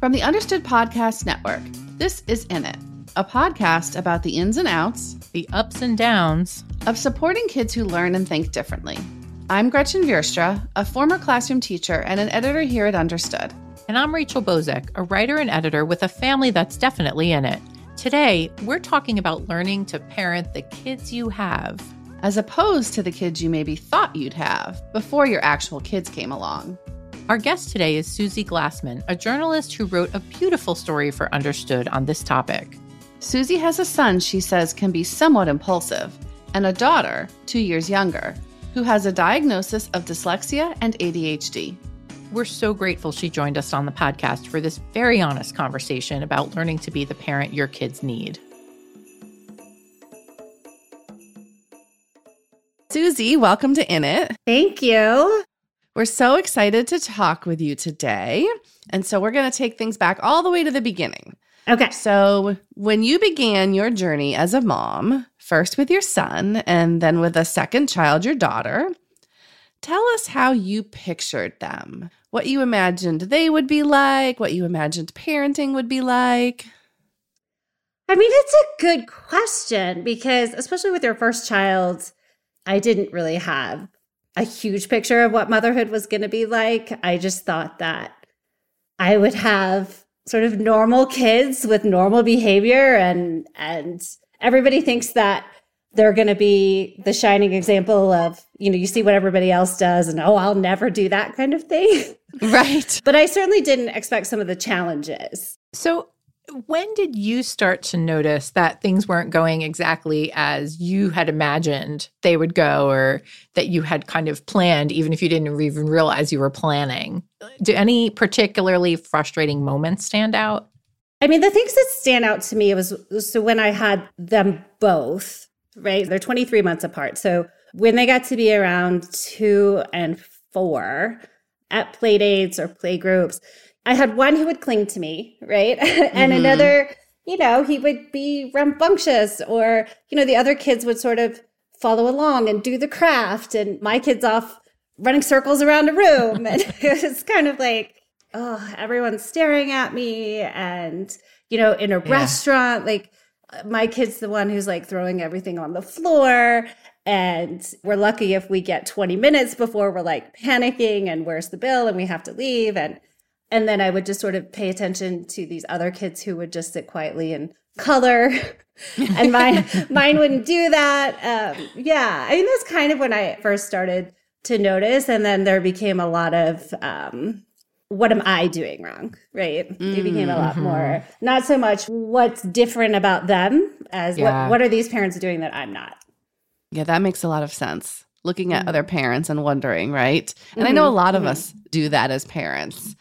From the Understood Podcast Network, this is In It, a podcast about the ins and outs, the ups and downs of supporting kids who learn and think differently. I'm Gretchen Vierstra, a former classroom teacher and an editor here at Understood. And I'm Rachel Bozek, a writer and editor with a family that's definitely in it. Today, we're talking about learning to parent the kids you have, as opposed to the kids you maybe thought you'd have before your actual kids came along. Our guest today is Suzie Glassman, a journalist who wrote a beautiful story for Understood on this topic. Suzie has a son she says can be somewhat impulsive, and a daughter, two years younger, who has a diagnosis of dyslexia and ADHD. We're so grateful she joined us on the podcast for this very honest conversation about learning to be the parent your kids need. Suzie, welcome to In It. Thank you. We're so excited to talk with you today. And so we're going to take things back all the way to the beginning. Okay. So, when you began your journey as a mom, first with your son and then with a second child, your daughter, tell us how you pictured them, what you imagined they would be like, what you imagined parenting would be like. I mean, it's a good question because, especially with your first child, I didn't really have a huge picture of what motherhood was going to be like. I just thought that I would have sort of normal kids with normal behavior and and everybody thinks that they're going to be the shining example of, you know, you see what everybody else does and oh, I'll never do that kind of thing. Right. but I certainly didn't expect some of the challenges. So, when did you start to notice that things weren't going exactly as you had imagined they would go or that you had kind of planned, even if you didn't even realize you were planning? Do any particularly frustrating moments stand out? I mean, the things that stand out to me was so when I had them both, right? They're 23 months apart. So when they got to be around two and four at play dates or play groups, I had one who would cling to me, right? and mm-hmm. another, you know, he would be rambunctious or, you know, the other kids would sort of follow along and do the craft and my kids off running circles around a room. and it was kind of like, oh, everyone's staring at me. And, you know, in a yeah. restaurant, like my kid's the one who's like throwing everything on the floor. And we're lucky if we get 20 minutes before we're like panicking and where's the bill and we have to leave. And and then I would just sort of pay attention to these other kids who would just sit quietly and color. and mine mine wouldn't do that. Um, yeah, I mean that's kind of when I first started to notice, and then there became a lot of um, what am I doing wrong? Right? Mm-hmm. It became a lot mm-hmm. more not so much what's different about them as yeah. what what are these parents doing that I'm not. Yeah, that makes a lot of sense. Looking at mm-hmm. other parents and wondering, right? And I know a mm-hmm. lot of mm-hmm. us do that as parents.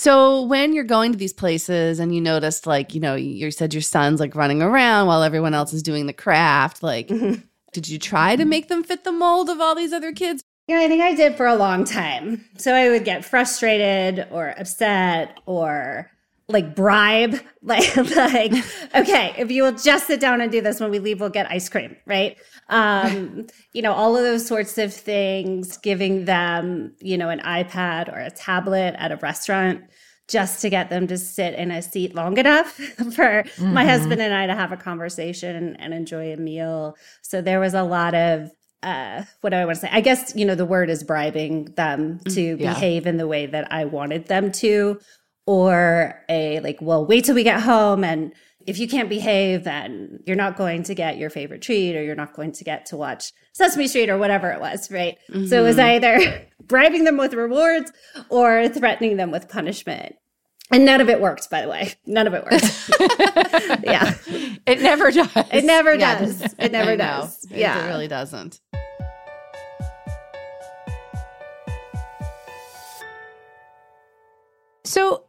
So when you're going to these places and you noticed like, you know, you said your son's like running around while everyone else is doing the craft, like mm-hmm. did you try to make them fit the mold of all these other kids? Yeah, I think I did for a long time. So I would get frustrated or upset or like bribe like like okay if you will just sit down and do this when we leave we'll get ice cream right um you know all of those sorts of things giving them you know an ipad or a tablet at a restaurant just to get them to sit in a seat long enough for mm-hmm. my husband and I to have a conversation and, enjoy a meal so there was a lot of uh, what do I want to say? I guess, you know, the word is bribing them mm, to yeah. behave in the way that I wanted them to, or a like, well, wait till we get home. And if you can't behave, then you're not going to get your favorite treat or you're not going to get to watch Sesame Street or whatever it was, right? Mm-hmm. So it was mm-hmm. either bribing them with rewards or threatening them with punishment. And none of it worked, by the way. None of it worked. yeah. It never does. It never does. It never does. Yeah. It really doesn't. So,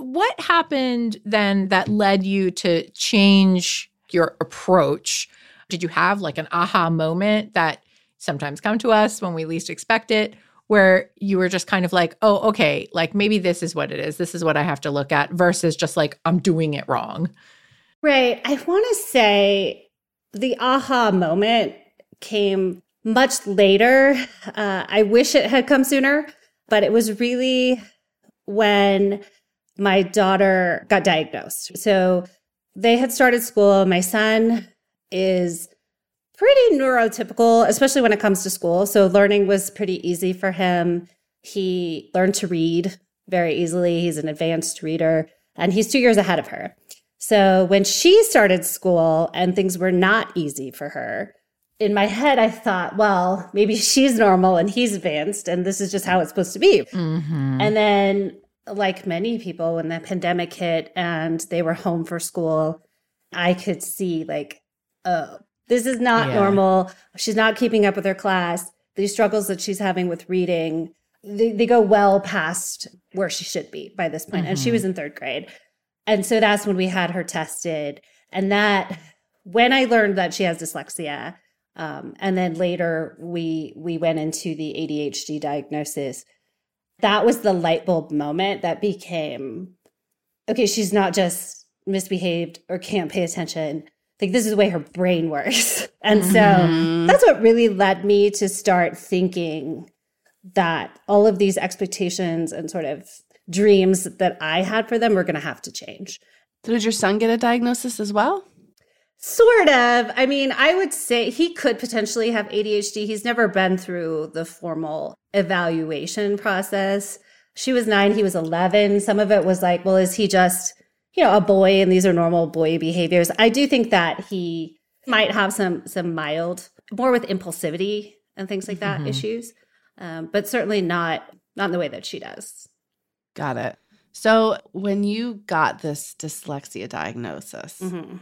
what happened then that led you to change your approach? Did you have like an aha moment that sometimes come to us when we least expect it? Where you were just kind of like, oh, okay, like maybe this is what it is. This is what I have to look at versus just like, I'm doing it wrong. Right. I want to say the aha moment came much later. Uh, I wish it had come sooner, but it was really when my daughter got diagnosed. So they had started school. My son is pretty neurotypical, especially when it comes to school. So learning was pretty easy for him. He learned to read very easily. He's an advanced reader and he's two years ahead of her. So when she started school and things were not easy for her, in my head, I thought, well, maybe she's normal and he's advanced, and this is just how it's supposed to be. Mm-hmm. And then, like many people, when the pandemic hit and they were home for school, I could see, like, oh, this is not yeah. normal. She's not keeping up with her class. These struggles that she's having with reading, they, they go well past where she should be by this point. Mm-hmm. And she mm-hmm. was in third grade. And so that's when we had her tested. And that, when I learned that she has dyslexia, um, and then later we we went into the ADHD diagnosis. That was the light bulb moment that became okay, she's not just misbehaved or can't pay attention. Like this is the way her brain works. And mm-hmm. so that's what really led me to start thinking that all of these expectations and sort of dreams that I had for them were going to have to change. So did your son get a diagnosis as well? Sort of. I mean, I would say he could potentially have ADHD. He's never been through the formal evaluation process. She was nine, he was 11. Some of it was like, well, is he just, you know, a boy and these are normal boy behaviors? I do think that he might have some, some mild, more with impulsivity and things like that mm-hmm. issues, um, but certainly not, not in the way that she does. Got it. So when you got this dyslexia diagnosis, mm-hmm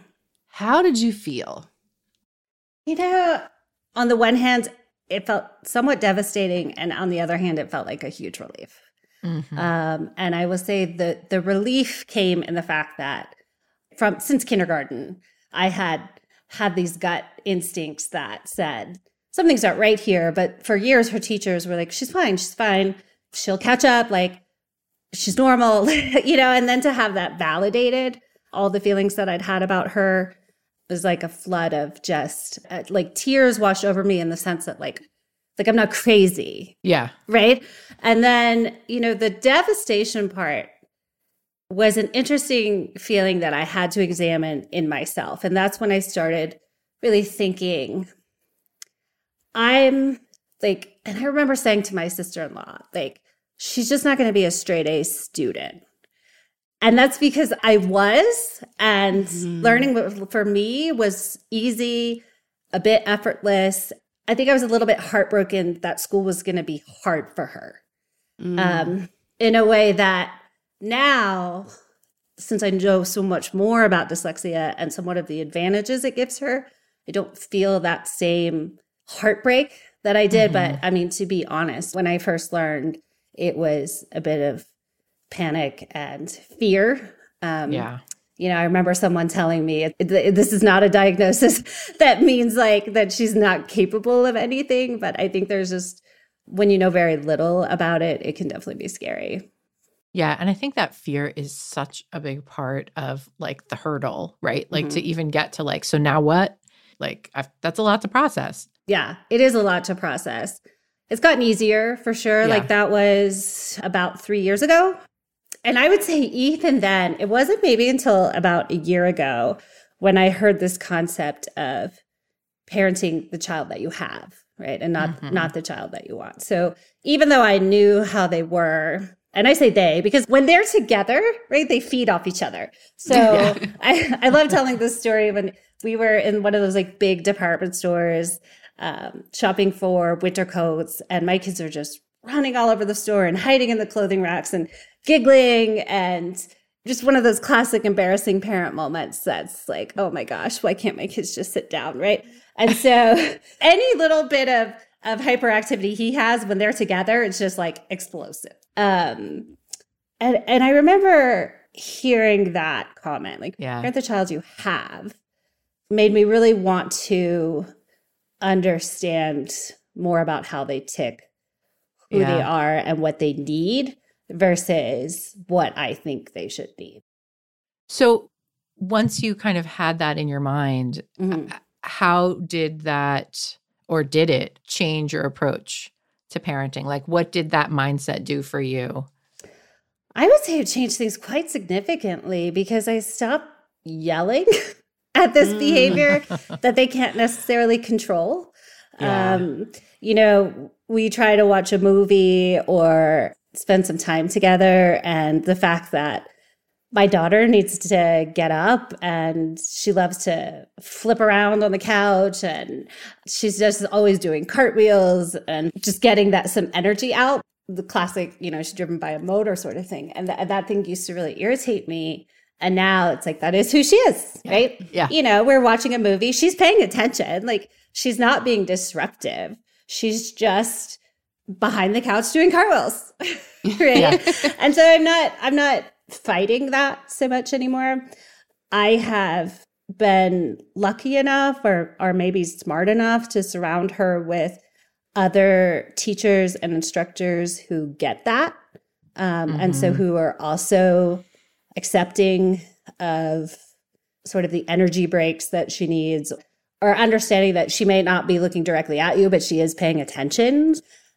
how did you feel? You know, on the one hand, it felt somewhat devastating, and on the other hand, it felt like a huge relief. Mm-hmm. Um, and I will say the the relief came in the fact that from since kindergarten, I had had these gut instincts that said something's not right here. But for years, her teachers were like, "She's fine, she's fine, she'll catch up, like she's normal," you know. And then to have that validated, all the feelings that I'd had about her was like a flood of just uh, like tears washed over me in the sense that like like I'm not crazy. Yeah. Right? And then, you know, the devastation part was an interesting feeling that I had to examine in myself. And that's when I started really thinking I'm like and I remember saying to my sister-in-law like she's just not going to be a straight A student. And that's because I was, and mm-hmm. learning for me was easy, a bit effortless. I think I was a little bit heartbroken that school was going to be hard for her mm. um, in a way that now, since I know so much more about dyslexia and somewhat of the advantages it gives her, I don't feel that same heartbreak that I did. Mm-hmm. But I mean, to be honest, when I first learned, it was a bit of panic and fear. Um, yeah. You know, I remember someone telling me this is not a diagnosis that means like that she's not capable of anything. But I think there's just, when you know very little about it, it can definitely be scary. Yeah. And I think that fear is such a big part of like the hurdle, right? Like mm-hmm. to even get to like, so now what? Like, I've, that's a lot to process. Yeah, it is a lot to process. It's gotten easier for sure. Yeah. Like that was about three years ago and I would say even then, it wasn't maybe until about a year ago when I heard this concept of parenting the child that you have, right? And not mm-hmm. not the child that you want. So even though I knew how they were, and I say they because when they're together, right, they feed off each other. So yeah. I, I love telling this story when we were in one of those like big department stores um, shopping for winter coats, and my kids are just running all over the store and hiding in the clothing racks and giggling and just one of those classic embarrassing parent moments that's like, oh my gosh, why can't my kids just sit down? Right. And so any little bit of of hyperactivity he has when they're together, it's just like explosive. Um and and I remember hearing that comment, like yeah. parent the child you have, made me really want to understand more about how they tick, who yeah. they are, and what they need versus what I think they should be. So once you kind of had that in your mind, mm-hmm. how did that or did it change your approach to parenting? Like what did that mindset do for you? I would say it changed things quite significantly because I stopped yelling at this Mm. behavior that they can't necessarily control. Yeah. Um, you know, we try to watch a movie or spend some time together, and the fact that my daughter needs to get up and she loves to flip around on the couch and she's just always doing cartwheels and just getting that some energy out. The classic you know she's driven by a motor sort of thing. And th- that thing used to really irritate me. And now it's like that is who she is right? Yeah. you know we're watching a movie. She's paying attention. Like she's not being disruptive. She's just behind the couch doing cartwheels right? And so i'm not i'm not fighting that so much anymore. I have been lucky enough or or maybe smart enough to surround her with other teachers and instructors who get that um, and so Mhm. who are also accepting of sort of the energy breaks that she needs or understanding that she may not be looking directly at you but she is paying attention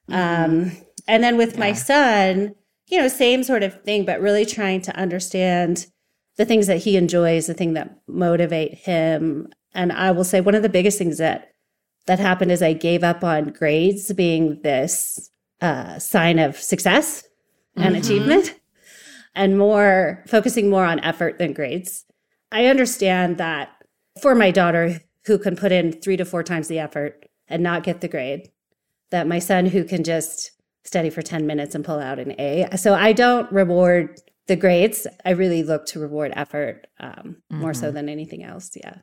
um, and then with my son you know same sort of thing but really trying to understand the things that he enjoys the thing that motivate him. And i will say one of the biggest things that that happened is i gave up on grades being this uh, sign of success and Mhm. achievement and more focusing more on effort than grades. I understand that for my daughter who can put in three to four times the effort and not get the grade that my son who can just study for 10 minutes and pull out an a. So i don't reward the grades. I really look to reward effort um, more so Mhm. than anything else yeah.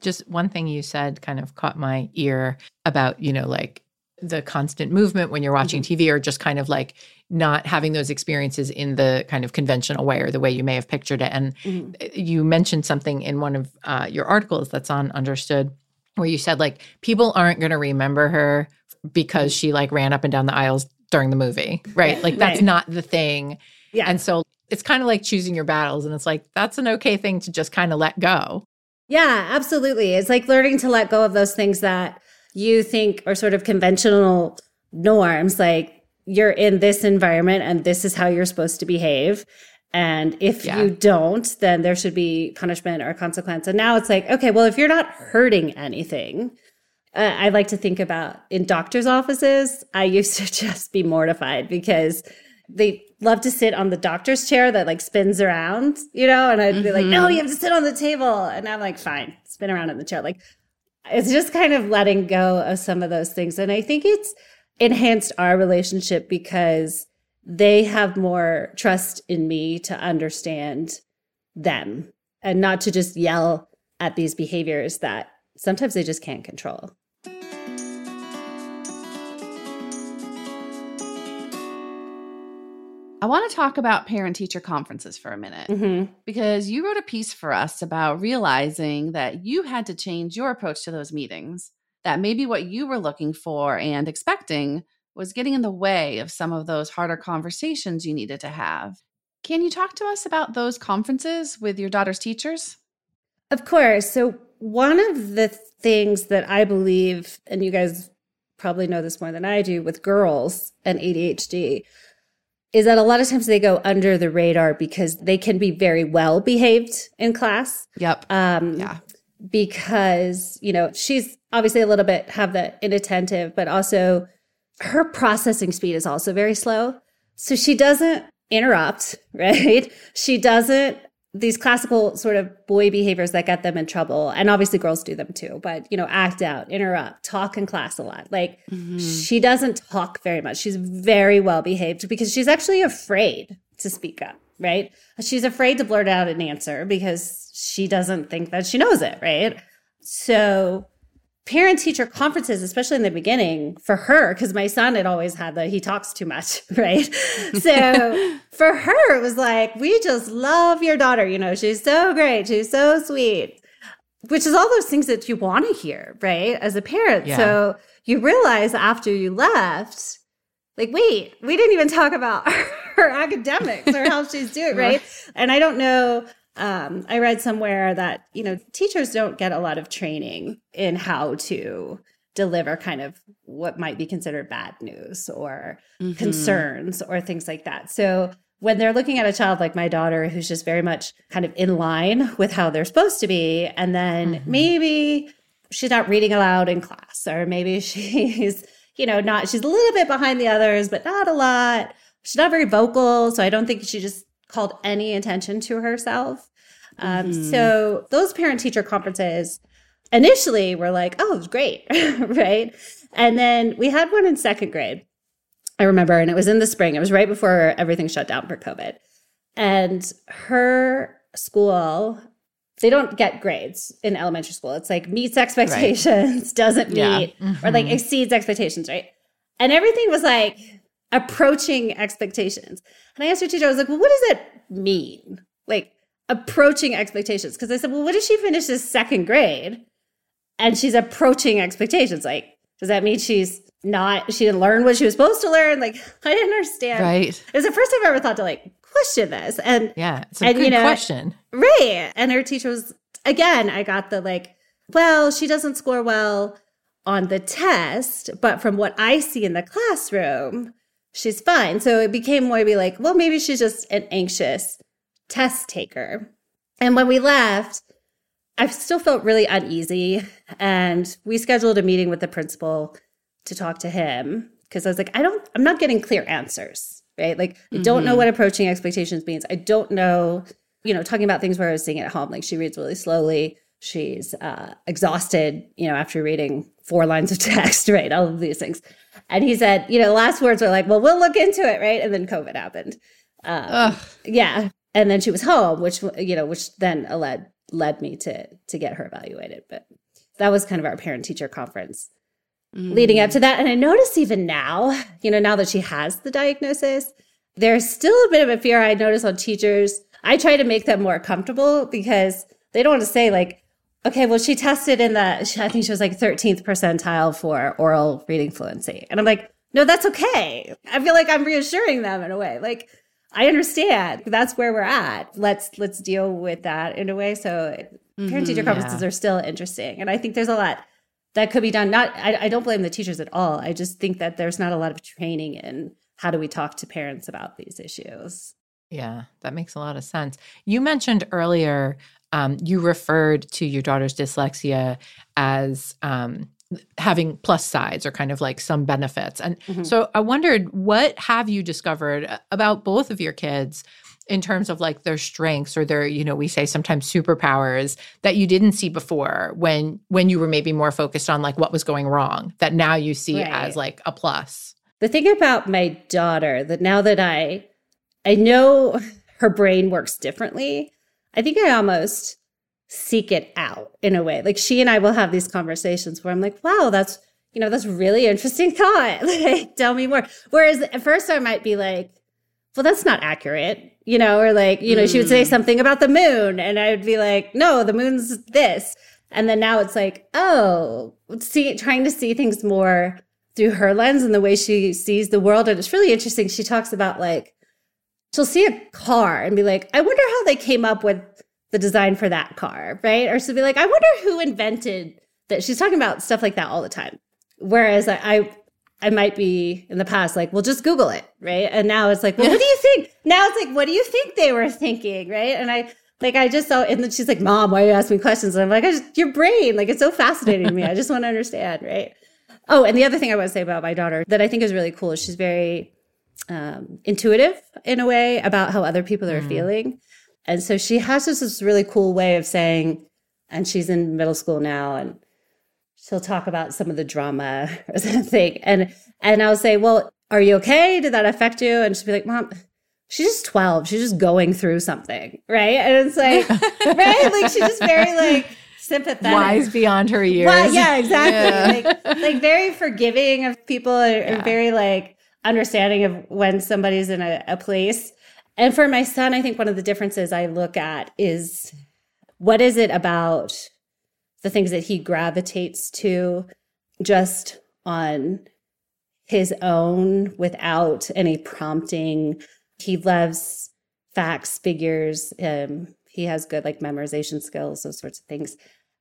Just one thing you said kind of caught my ear about you know like the constant movement when you're watching TV or just kind of like not having those experiences in the kind of conventional way or the way you may have pictured it. And Mhm. you mentioned something in one of uh, your articles that's on understood where you said like people aren't going to remember her because she like ran up and down the aisles during the movie right like that's Right. not the thing yeah and so it's kind of like choosing your battles and it's like that's an okay thing to just kind of let go Yeah, absolutely. It's like learning to let go of those things that you think are sort of conventional norms. Like you're in this environment and this is how you're supposed to behave. And if Yeah. you don't, then there should be punishment or consequence. And now it's like, okay, well, if you're not hurting anything, uh, I like to think about in doctor's offices, I used to just be mortified because they love to sit on the doctor's chair that like spins around, you know, and I'd be like, no, you have to sit on the table. And I'm like, fine, spin around in the chair. Like it's just kind of letting go of some of those things. And I think it's enhanced our relationship because they have more trust in me to understand them and not to just yell at these behaviors that sometimes they just can't control. I want to talk about parent teacher conferences for a minute Mm-hmm. because you wrote a piece for us about realizing that you had to change your approach to those meetings, that maybe what you were looking for and expecting was getting in the way of some of those harder conversations you needed to have. Can you talk to us about those conferences with your daughter's teachers? Of course. So, one of the things that I believe, and you guys probably know this more than I do with girls and ADHD, is that a lot of times they go under the radar because they can be very well behaved in class. Yep. Um, Yeah. Because, you know, she's obviously a little bit have the inattentive, but also her processing speed is also very slow. So she doesn't interrupt, right? She doesn't these classical sort of boy behaviors that get them in trouble and obviously girls do them too but you know act out interrupt talk in class a lot. Like Mhm. she doesn't talk very much. She's very well behaved because she's actually afraid to speak up right? She's afraid to blurt out an answer because she doesn't think that she knows it right? So parent teacher conferences especially in the beginning for her because my son had always had the he talks too much right? So for her it was like we just love your daughter you know she's so great she's so sweet. Which is all those things that you want to hear right as a parent. Yeah. so you realize after you left like wait we didn't even talk about her academics or how she's doing right? And i don't know um, i read somewhere that you know teachers don't get a lot of training in how to deliver kind of what might be considered bad news or Mhm. concerns or things like that so when they're looking at a child like my daughter who's just very much kind of in line with how they're supposed to be and then mm-hmm. maybe she's not reading aloud in class or maybe she's you know not she's a little bit behind the others but not a lot she's not very vocal so i don't think she just called any attention to herself um, mm-hmm. so those parent teacher conferences initially were like oh it was great right and then we had one in second grade I remember, and it was in the spring. It was right before everything shut down for COVID. And her school, they don't get grades in elementary school. It's like meets expectations, right. doesn't meet, yeah. mm-hmm. or like mm-hmm. exceeds expectations, right? And everything was like approaching expectations. And I asked her teacher, I was like, well, what does it mean? Like approaching expectations. Because I said, well, what if she finishes second grade and she's approaching expectations? Like, does that mean she's not she didn't learn what she was supposed to learn like i didn't understand right it was the first time i ever thought to like question this and yeah it's a and, good you know, question right and her teacher was again i got the like well she doesn't score well on the test but from what i see in the classroom she's fine so it became more to be like well maybe she's just an anxious test taker and when we left i still felt really uneasy and we scheduled a meeting with the principal to talk to him because I was like, I don't, I'm not getting clear answers, right? Like, I don't mm-hmm. know what approaching expectations means. I don't know, you know, talking about things where I was seeing at home, like she reads really slowly. She's uh, exhausted, you know, after reading four lines of text, right? All of these things. And he said, you know, the last words were like, well, we'll look into it, right? And then COVID happened. Um, yeah. And then she was home, which, you know, which then led led me to to get her evaluated. But that was kind of our parent teacher conference mm. leading up to that. And I notice even now, you know, now that she has the diagnosis, there's still a bit of a fear I notice on teachers. I try to make them more comfortable because they don't want to say like, okay, well, she tested in the, I think she was like 13th percentile for oral reading fluency. And I'm like, no, that's okay. I feel like I'm reassuring them in a way. Like, I understand that's where we're at. Let's let's deal with that in a way. So mm-hmm, parent teacher conferences yeah. are still interesting, and I think there's a lot that could be done. Not, I, I, don't blame the teachers at all. I just think that there's not a lot of training in how do we talk to parents about these issues. Yeah, that makes a lot of sense. You mentioned earlier, um, you referred to your daughter's dyslexia as um, having plus sides or kind of like some benefits. And mm-hmm. so I wondered, what have you discovered about both of your kids in terms of like their strengths or their you know we say sometimes superpowers that you didn't see before when when you were maybe more focused on like what was going wrong that now you see right. as like a plus the thing about my daughter that now that i i know her brain works differently i think i almost seek it out in a way like she and i will have these conversations where i'm like wow that's you know that's really interesting thought like tell me more whereas at first i might be like well, that's not accurate, you know, or like, you know, mm. she would say mm. something about the moon and I would be like, no, the moon's this. And then now it's like, oh, see, trying to see things more through her lens and the way she sees the world. And it's really interesting. She talks about like, she'll see a car and be like, I wonder how they came up with the design for that car, right? Or she'll be like, I wonder who invented that. She's talking about stuff like that all the time. Whereas I, I I might be in the past like, well, just Google it, right? And now it's like, well, what do you think? Now it's like, what do you think they were thinking, right? And I like, I just saw, and then she's like, Mom, why are you asking me questions? And I'm like, I just, your brain, like, it's so fascinating to me. I just want to understand, right? Oh, and the other thing I want to say about my daughter that I think is really cool is she's very um, intuitive in a way about how other people are mm. feeling. And so she has this, this really cool way of saying, and she's in middle school now, and she'll talk about some of the drama or something. And and I'll say, Well, are you okay? Did that affect you? And she'll be like, Mom, she's just 12. She's just going through something. Right. And it's like, right? Like she's just very like sympathetic. Wise beyond her years. Well, yeah, exactly. Yeah. Like, like very forgiving of people and, yeah. and, very like understanding of when somebody's in a, a place. And for my son, I think one of the differences I look at is what is it about the things that he gravitates to just on his own without any prompting. He loves facts, figures. Um, he has good like memorization skills, those sorts of things.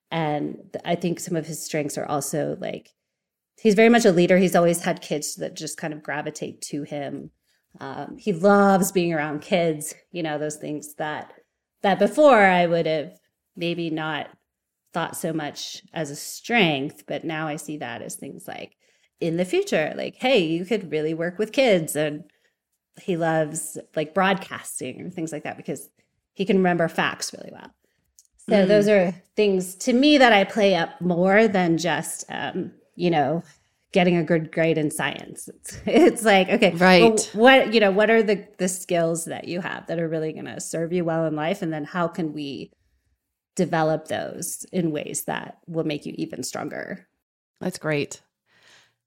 And I think some of his strengths are also like he's very much a leader. He's always had kids that just kind of gravitate to him. Um, he loves being around kids, you know, those things that that before I would have maybe not thought so much as a strength, but now I see that as things like in the future, like, hey, you could really work with kids. And he loves like broadcasting and things like that because he can remember facts really well. So mm. those are things to me that I play up more than just, um, you know, getting a good grade in science. It's, it's like, okay, right. Well, what, you know, what are the, the skills that you have that are really going to serve you well in life? And then how can we develop those in ways that will make you even stronger? That's great.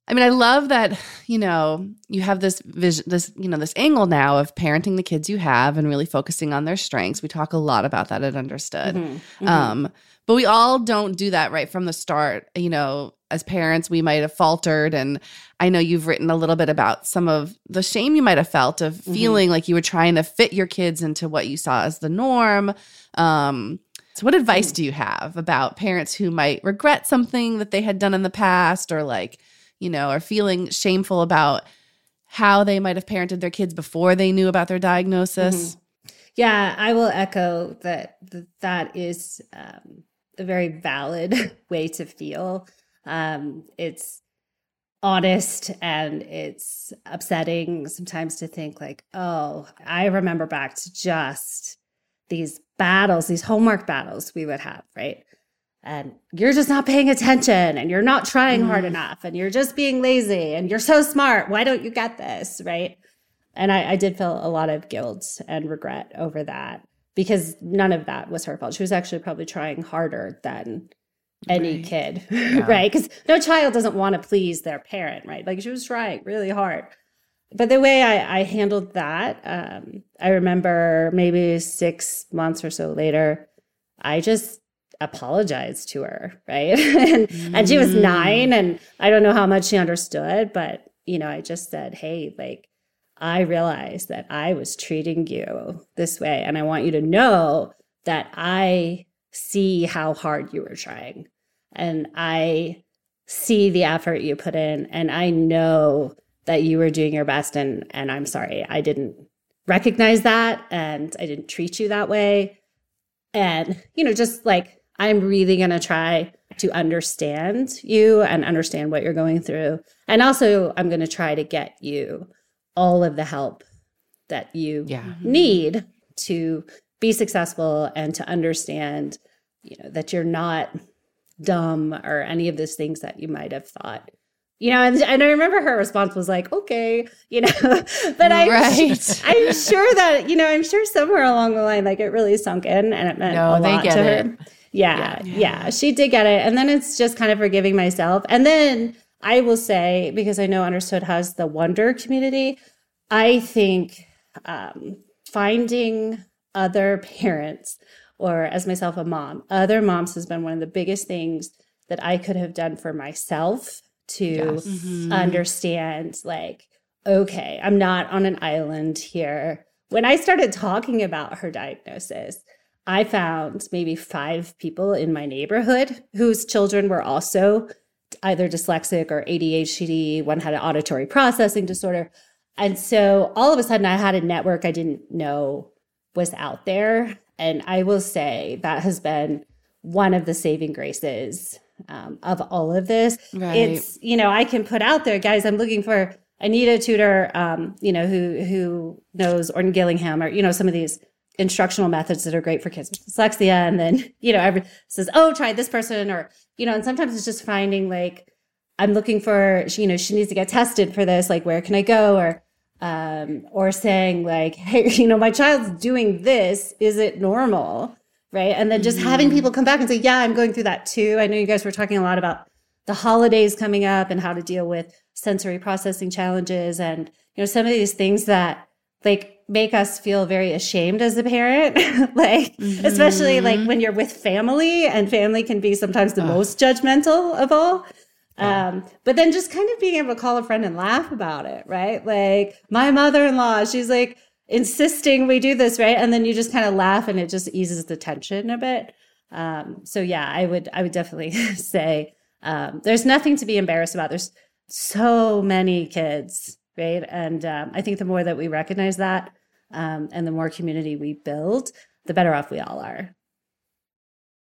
I mean, I love that, you know, you have this vision, this, you know, this angle now of parenting the kids you have and really focusing on their strengths. We talk a lot about that at Understood. Mm-hmm, mm-hmm. Um, but we all don't do that right from the start. You know, as parents, we might have faltered. And I know you've written a little bit about some of the shame you might have felt of mm-hmm. feeling like you were trying to fit your kids into what you saw as the norm. Um, so, what advice mm. do you have about parents who might regret something that they had done in the past or like, you know, are feeling shameful about how they might have parented their kids before they knew about their diagnosis? Mm-hmm. Yeah, I will echo that that is um, a very valid way to feel. Um, it's honest and it's upsetting sometimes to think like, oh, I remember back to just these battles, these homework battles we would have, right? And you're just not paying attention and you're not trying mm. hard enough and you're just being lazy and you're so smart. Why don't you get this? Right. And I, I did feel a lot of guilt and regret over that because none of that was her fault. She was actually probably trying harder than any right. kid, yeah. right? Because no child doesn't want to please their parent, right? Like she was trying really hard. But the way I, I handled that, um, I remember maybe six months or so later, I just apologized to her, right? and, mm. and she was mm. nine, and I don't know how much she understood, but you know, I just said, "Hey, like, I realized that I was treating you this way, and I want you to know that I see how hard you were trying, and I see the effort you put in, and I know." that you were doing your best and and I'm sorry I didn't recognize that and I didn't treat you that way and you know just like I'm really going to try to understand you and understand what you're going through and also I'm going to try to get you all of the help that you yeah. Mm-hmm. need to be successful and to understand you know that you're not dumb or any of those things that you might have thought you know, and, and I remember her response was like, okay, you know, but I'm, right. I'm sure that, you know, I'm sure somewhere along the line, like it really sunk in and it meant no, a lot to her. It. Yeah, yeah, yeah, she did get it. And then it's just kind of forgiving myself. And then I will say, because I know Understood has the Wunder community, I think um, finding other parents or as myself a mom, other moms has been one of the biggest things that I could have done for myself to yes. mm-hmm. understand like okay i'm not on an island here when i started talking about her diagnosis i found maybe five people in my neighborhood whose children were also either dyslexic or adhd one had an auditory processing disorder and so all of a sudden i had a network i didn't know was out there and i will say that has been one of the saving graces um, of all of this. Right. It's you know I can put out there, guys. I'm looking for. I need a tutor, um, you know, who who knows Orton Gillingham or you know some of these instructional methods that are great for kids with dyslexia, and then you know every says, oh, try this person, or you know, and sometimes it's just finding like I'm looking for, you know, she needs to get tested for this. Like, where can I go? Or um, or saying like, hey, you know, my child's doing this. Is it normal? right? And then just mm-hmm. having people come back and say, yeah, I'm going through that too. I know you guys were talking a lot about the holidays coming up and how to deal with sensory processing challenges and, you know, some of these things that like make us feel very ashamed as a parent, like, mm-hmm. especially like when you're with family and family can be sometimes the most judgmental of all. Um, but then just kind of being able to call a friend and laugh about it, right? Like my mother-in-law, she's like, insisting we do this right and then you just kind of laugh and it just eases the tension a bit um, so yeah i would i would definitely say um, there's nothing to be embarrassed about there's so many kids right? And um, I think the more that we recognize that um, and the more community we build, the better off we all are.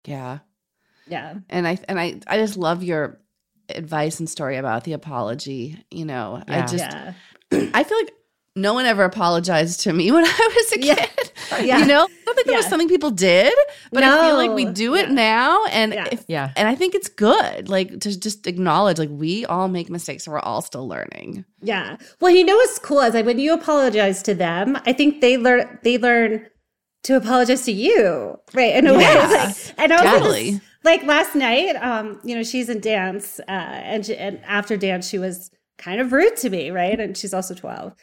Yeah. Yeah. And I and I I just love your advice and story about the apology. You know, I just yeah. I feel like no one ever apologized to me when I was a kid. Yeah. You know, I don't think it was something people did, but I feel like we do it Yeah. now, and Yeah. if, Yeah. and I think it's good, like to just acknowledge, like we all make mistakes, and we're all still learning. Yeah. Well, you know what's cool is like when you apologize to them, I think they learn they learn to apologize to you, right? In a way, Yes. Like, and also Totally. just, like last night, um, you know, she's in dance, uh, and she, and after dance, she was kind of rude to me, right? And she's also twelve,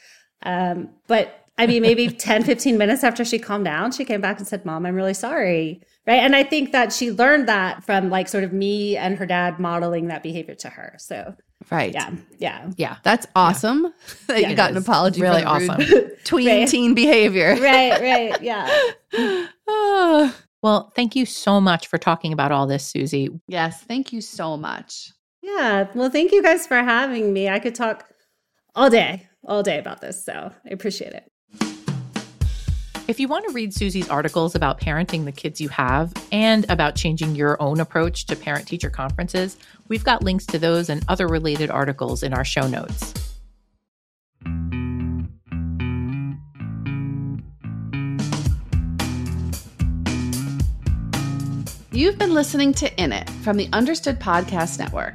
um, but. I mean, maybe 10, 15 minutes after she calmed down, she came back and said, Mom, I'm really sorry. Right. And I think that she learned that from like sort of me and her dad modeling that behavior to her. So, Right. yeah. Yeah. Yeah. That's awesome that Yeah, you got an apology Really for awesome. tween Right. teen behavior. Right. Right. Yeah. Ah. Well, thank you so much for talking about all this, Suzie. yes. Thank you so much. Yeah. Well, thank you guys for having me. I could talk all day, all day about this. So I appreciate it. If you want to read Suzie's articles about parenting the kids you have and about changing your own approach to parent teacher conferences, we've got links to those and other related articles in our show notes. You've been listening to In It from the Understood Podcast Network.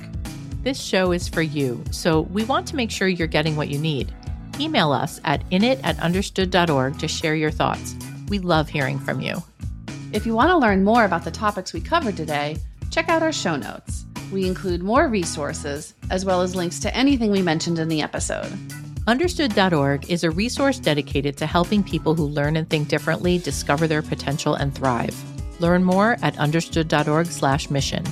This show is for you, so we want to make sure you're getting what you need. Email us at init at understood.org to share your thoughts. We love hearing from you. If you want to learn more about the topics we covered today, check out our show notes. We include more resources as well as links to anything we mentioned in the episode. Understood.org is a resource dedicated to helping people who learn and think differently discover their potential and thrive. Learn more at understood.org/mission.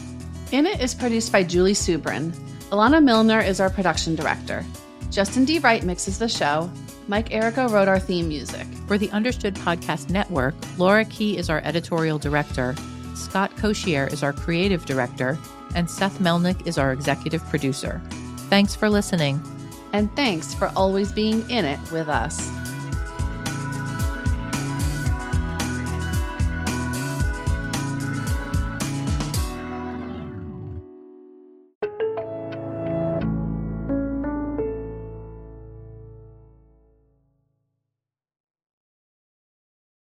In It is produced by Julie Subrin. Alana Milner is our production director. Justin D. Wright mixes the show. Mike Errico wrote our theme music. For the Understood Podcast Network, Laura Key is our editorial director, Scott Cocchiere is our creative director, and Seth Melnick is our executive producer. Thanks for listening. And thanks for always being in it with us.